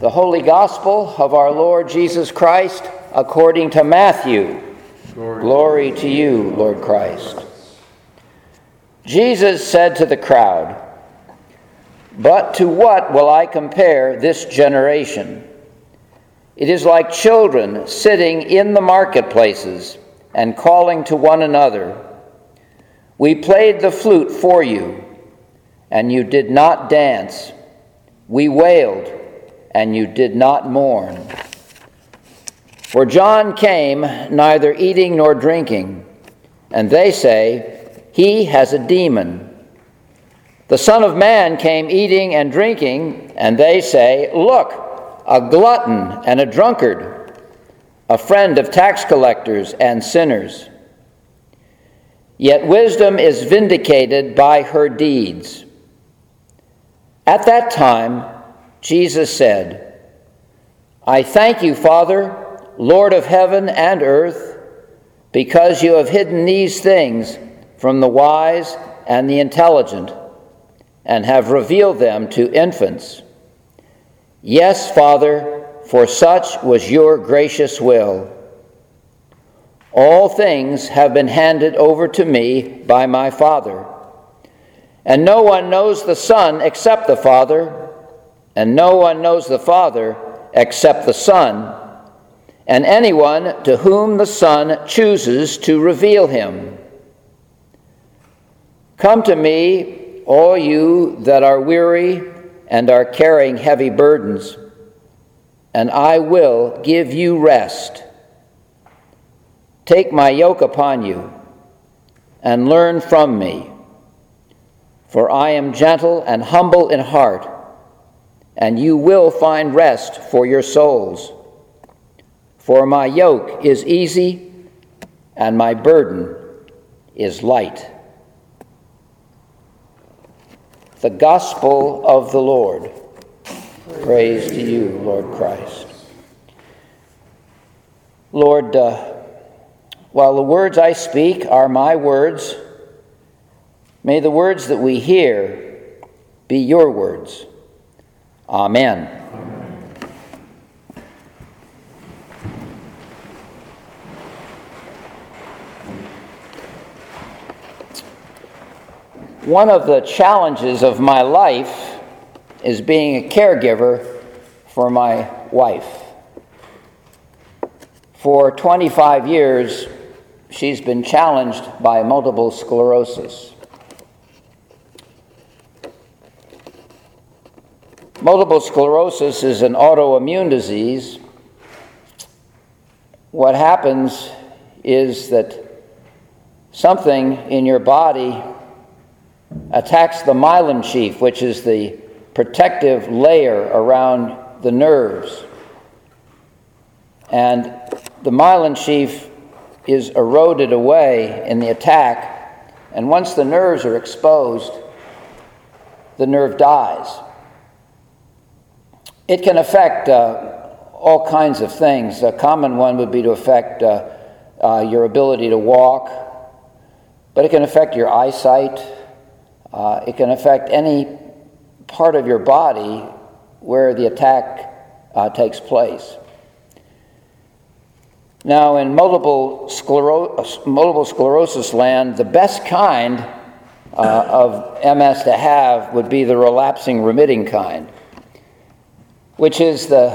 The Holy Gospel of our Lord Jesus Christ according to Matthew. Glory, Glory to you, Lord Christ. Jesus said to the crowd, But to what will I compare this generation? It is like children sitting in the marketplaces and calling to one another. We played the flute for you, and you did not dance. We wailed, and you did not mourn. For John came neither eating nor drinking, and they say, He has a demon. The Son of Man came eating and drinking, and they say, Look, a glutton and a drunkard, a friend of tax collectors and sinners. Yet wisdom is vindicated by her deeds. At that time, Jesus said, I thank you, Father, Lord of heaven and earth, because you have hidden these things from the wise and the intelligent and have revealed them to infants. Yes, Father, for such was your gracious will. All things have been handed over to me by my Father. And no one knows the Son except the Father, and no one knows the Father except the Son, and anyone to whom the Son chooses to reveal him. Come to me, all you that are weary and are carrying heavy burdens, and I will give you rest. Take my yoke upon you and learn from me, for I am gentle and humble in heart, and you will find rest for your souls. For my yoke is easy and my burden is light. The Gospel of the Lord. Praise to you, Lord Christ. Lord, uh, while the words I speak are my words, may the words that we hear be your words. Amen. One of the challenges of my life is being a caregiver for my wife. For 25 years, she's been challenged by multiple sclerosis. Multiple sclerosis is an autoimmune disease. What happens is that something in your body attacks the myelin sheath, which is the protective layer around the nerves. And the myelin sheath is eroded away in the attack, and once the nerves are exposed, the nerve dies. It can affect uh, all kinds of things. A common one would be to affect uh, uh, your ability to walk, but it can affect your eyesight. Uh, it can affect any part of your body where the attack uh, takes place. Now, in multiple, sclero- multiple sclerosis land, the best kind uh, of MS to have would be the relapsing remitting kind, which is the,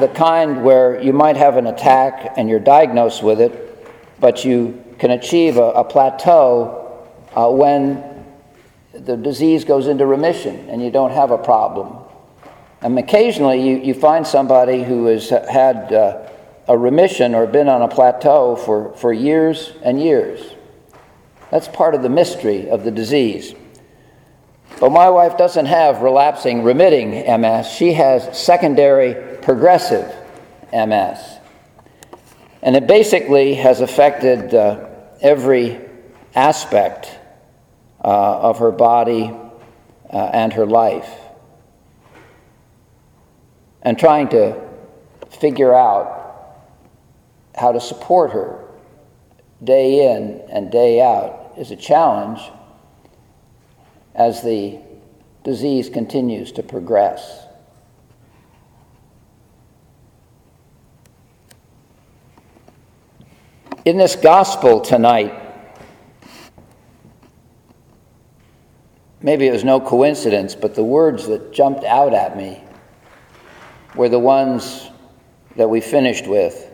the kind where you might have an attack and you're diagnosed with it, but you can achieve a, a plateau uh, when the disease goes into remission and you don't have a problem. And occasionally you, you find somebody who has had uh, a remission or been on a plateau for, for years and years. That's part of the mystery of the disease. But my wife doesn't have relapsing remitting MS, she has secondary progressive MS. And it basically has affected uh, every aspect uh, of her body uh, and her life. And trying to figure out how to support her day in and day out is a challenge as the disease continues to progress. In this gospel tonight, maybe it was no coincidence, but the words that jumped out at me were the ones that we finished with.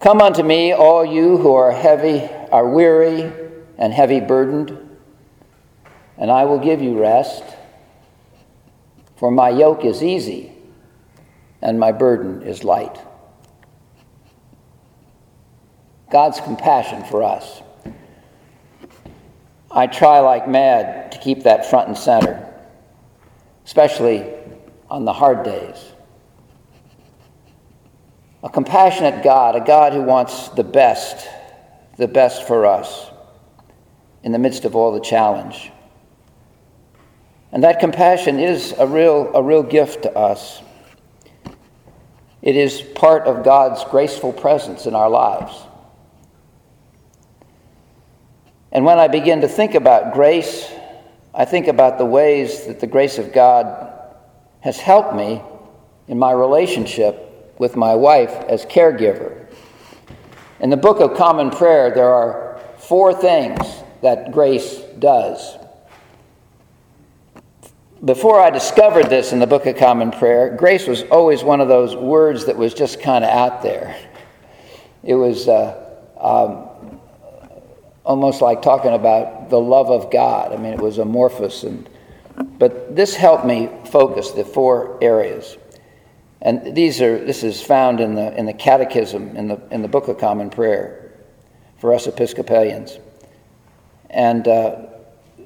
Come unto me, all you who are heavy, are weary, and heavy burdened, and I will give you rest. For my yoke is easy, and my burden is light. God's compassion for us. I try like mad to keep that front and center, especially on the hard days. A compassionate God, a God who wants the best, the best for us in the midst of all the challenge. And that compassion is a real, a real gift to us. It is part of God's graceful presence in our lives. And when I begin to think about grace, I think about the ways that the grace of God has helped me in my relationship with my wife as caregiver. In the Book of Common Prayer, there are four things that grace does. Before I discovered this in the Book of Common Prayer, grace was always one of those words that was just kind of out there. It was uh, um, almost like talking about the love of God. I mean, it was amorphous, and but this helped me focus the four areas. And these are this is found in the in the Catechism in the in the Book of Common Prayer for us Episcopalians. And uh,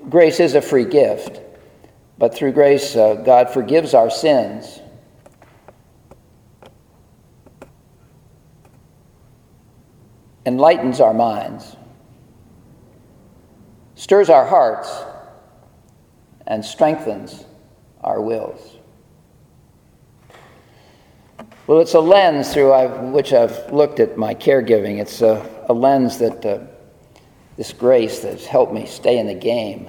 grace is a free gift, but through grace, uh, God forgives our sins. Enlightens our minds stirs our hearts, and strengthens our wills. Well, it's a lens through which I've looked at my caregiving. It's a, a lens that uh, this grace that's helped me stay in the game,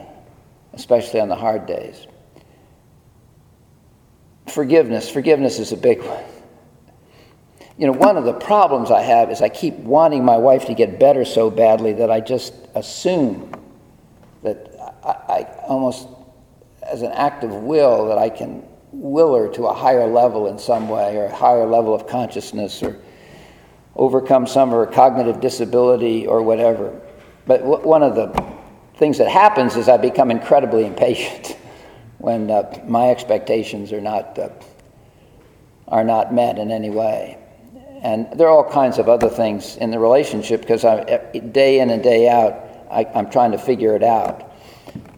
especially on the hard days. Forgiveness. Forgiveness is a big one. You know, one of the problems I have is I keep wanting my wife to get better so badly that I just assume that I, I almost, as an act of will, that I can will her to a higher level in some way, or a higher level of consciousness, or overcome some of her cognitive disability, or whatever. But w- one of the things that happens is I become incredibly impatient when uh, my expectations are not uh, are not met in any way. And there are all kinds of other things in the relationship because I, day in and day out, I, am trying to figure it out.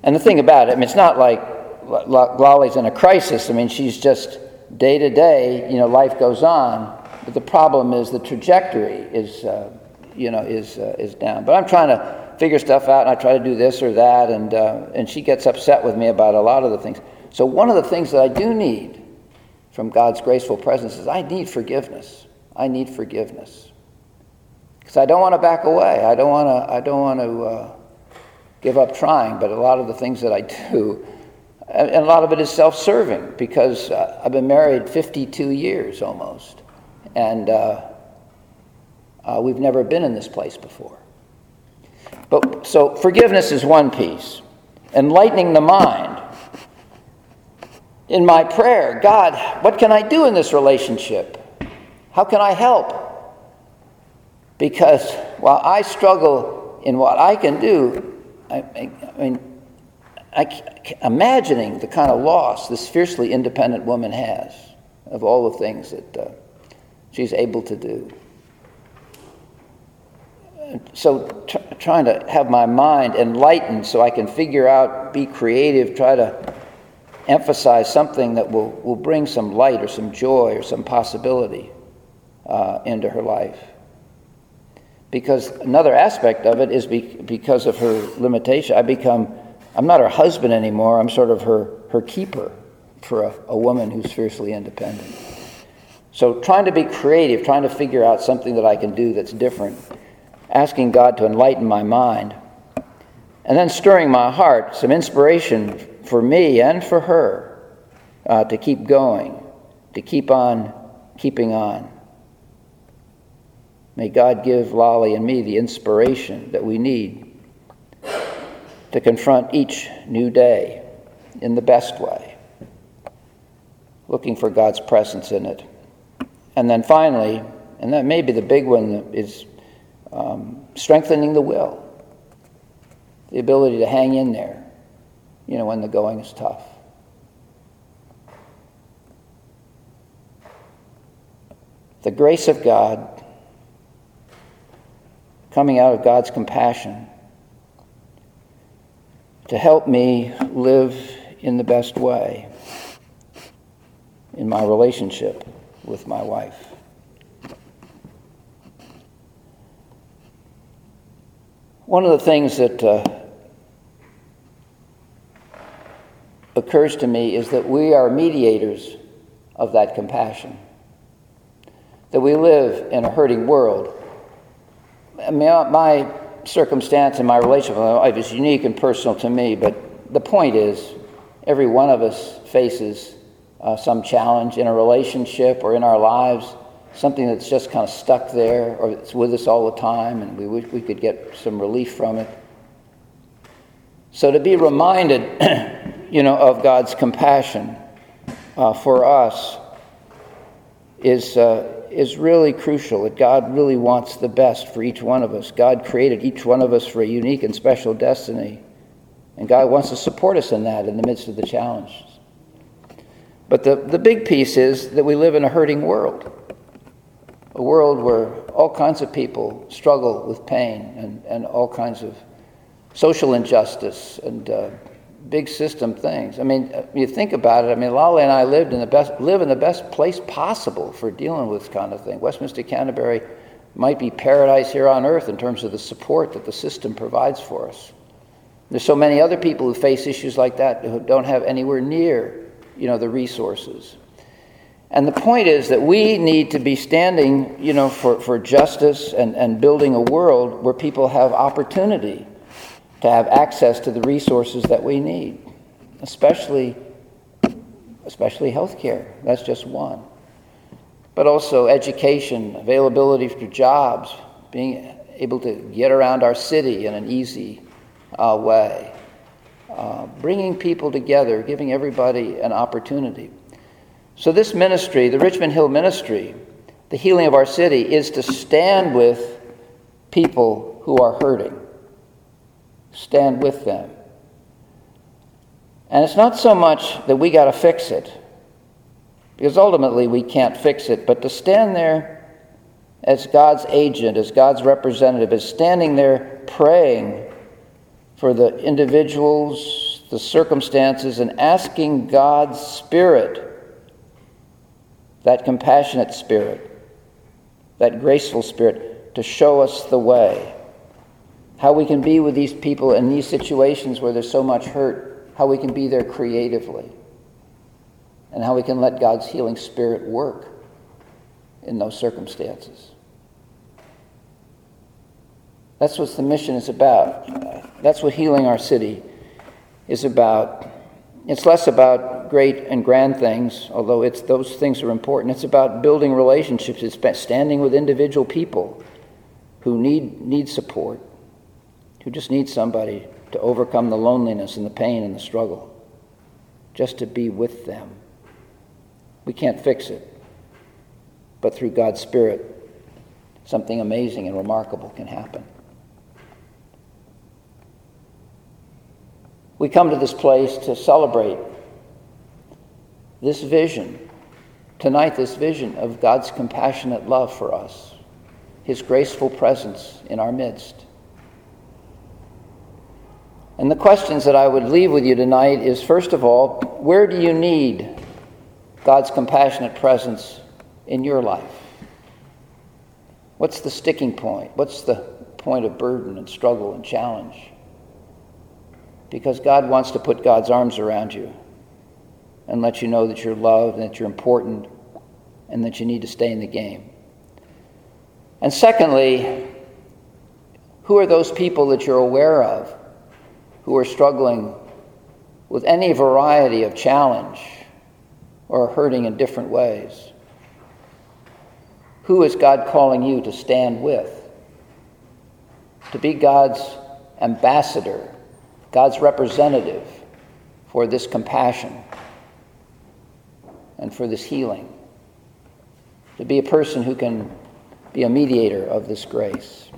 And the thing about it, I mean, it's not like Lolly's in a crisis. I mean, she's just day to day, you know, life goes on. But the problem is the trajectory is, uh, you know, is, uh, is down. But I'm trying to figure stuff out, and I try to do this or that, and, uh, and she gets upset with me about a lot of the things. So one of the things that I do need from God's graceful presence is I need forgiveness. I need forgiveness because I don't want to back away. I don't want to. I don't want to uh, give up trying. But a lot of the things that I do, and a lot of it is self-serving because uh, I've been married 52 years almost, and uh, uh, we've never been in this place before. But so forgiveness is one piece. Enlightening the mind. In my prayer, God, what can I do in this relationship? How can I help? Because while I struggle in what I can do, I, I, I mean, I, imagining the kind of loss this fiercely independent woman has of all the things that uh, she's able to do. So, tr- trying to have my mind enlightened so I can figure out, be creative, try to emphasize something that will, will bring some light or some joy or some possibility uh, into her life because another aspect of it is be, because of her limitation. I become, I'm not her husband anymore. I'm sort of her, her keeper for a, a woman who's fiercely independent. So trying to be creative, trying to figure out something that I can do that's different, asking God to enlighten my mind, and then stirring my heart, some inspiration for me and for her uh, to keep going, to keep on keeping on. May God give Lolly and me the inspiration that we need to confront each new day in the best way, looking for God's presence in it. And then finally, and that may be the big one, is um, strengthening the will, the ability to hang in there, you know, when the going is tough. The grace of God coming out of God's compassion to help me live in the best way in my relationship with my wife. One of the things that uh, occurs to me is that we are mediators of that compassion. That we live in a hurting world I mean, my circumstance and my relationship with my wife is unique and personal to me, but the point is, every one of us faces uh, some challenge in a relationship or in our lives, something that's just kind of stuck there or it's with us all the time, and we wish we could get some relief from it. So to be reminded, you know, of God's compassion uh, for us is. Uh, is really crucial, that God really wants the best for each one of us. God created each one of us for a unique and special destiny. And God wants to support us in that in the midst of the challenges. But the, the big piece is that we live in a hurting world, a world where all kinds of people struggle with pain and, and all kinds of social injustice and uh, big system things. I mean, uh, you think about it. I mean, Lolly and I lived in the best, live in the best place possible for dealing with this kind of thing. Westminster Canterbury might be paradise here on earth in terms of the support that the system provides for us. There's so many other people who face issues like that who don't have anywhere near, you know, the resources. And the point is that we need to be standing, you know, for, for justice and, and building a world where people have opportunity to have access to the resources that we need, especially, especially health care. That's just one. But also education, availability for jobs, being able to get around our city in an easy uh, way, uh, bringing people together, giving everybody an opportunity. So, this ministry, the Richmond Hill Ministry, the healing of our city, is to stand with people who are hurting stand with them. And it's not so much that we got to fix it, because ultimately we can't fix it, but to stand there as God's agent, as God's representative, as standing there praying for the individuals, the circumstances, and asking God's Spirit, that compassionate Spirit, that graceful Spirit, to show us the way how we can be with these people in these situations where there's so much hurt, how we can be there creatively, and how we can let God's healing spirit work in those circumstances. That's what the mission is about. That's what healing our city is about. It's less about great and grand things, although it's, those things are important. It's about building relationships. It's standing with individual people who need, need support who just need somebody to overcome the loneliness and the pain and the struggle, just to be with them. We can't fix it, but through God's Spirit, something amazing and remarkable can happen. We come to this place to celebrate this vision, tonight, this vision of God's compassionate love for us, His graceful presence in our midst. And the questions that I would leave with you tonight is first of all, where do you need God's compassionate presence in your life? What's the sticking point? What's the point of burden and struggle and challenge? Because God wants to put God's arms around you and let you know that you're loved and that you're important and that you need to stay in the game. And secondly, who are those people that you're aware of who are struggling with any variety of challenge or hurting in different ways. Who is God calling you to stand with? To be God's ambassador, God's representative for this compassion and for this healing. To be a person who can be a mediator of this grace.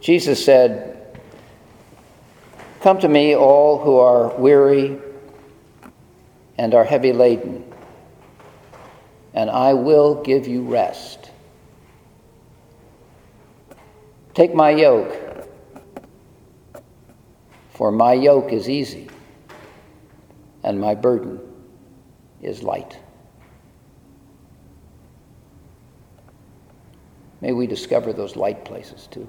Jesus said, Come to me, all who are weary and are heavy laden, and I will give you rest. Take my yoke, for my yoke is easy, and my burden is light. May we discover those light places too.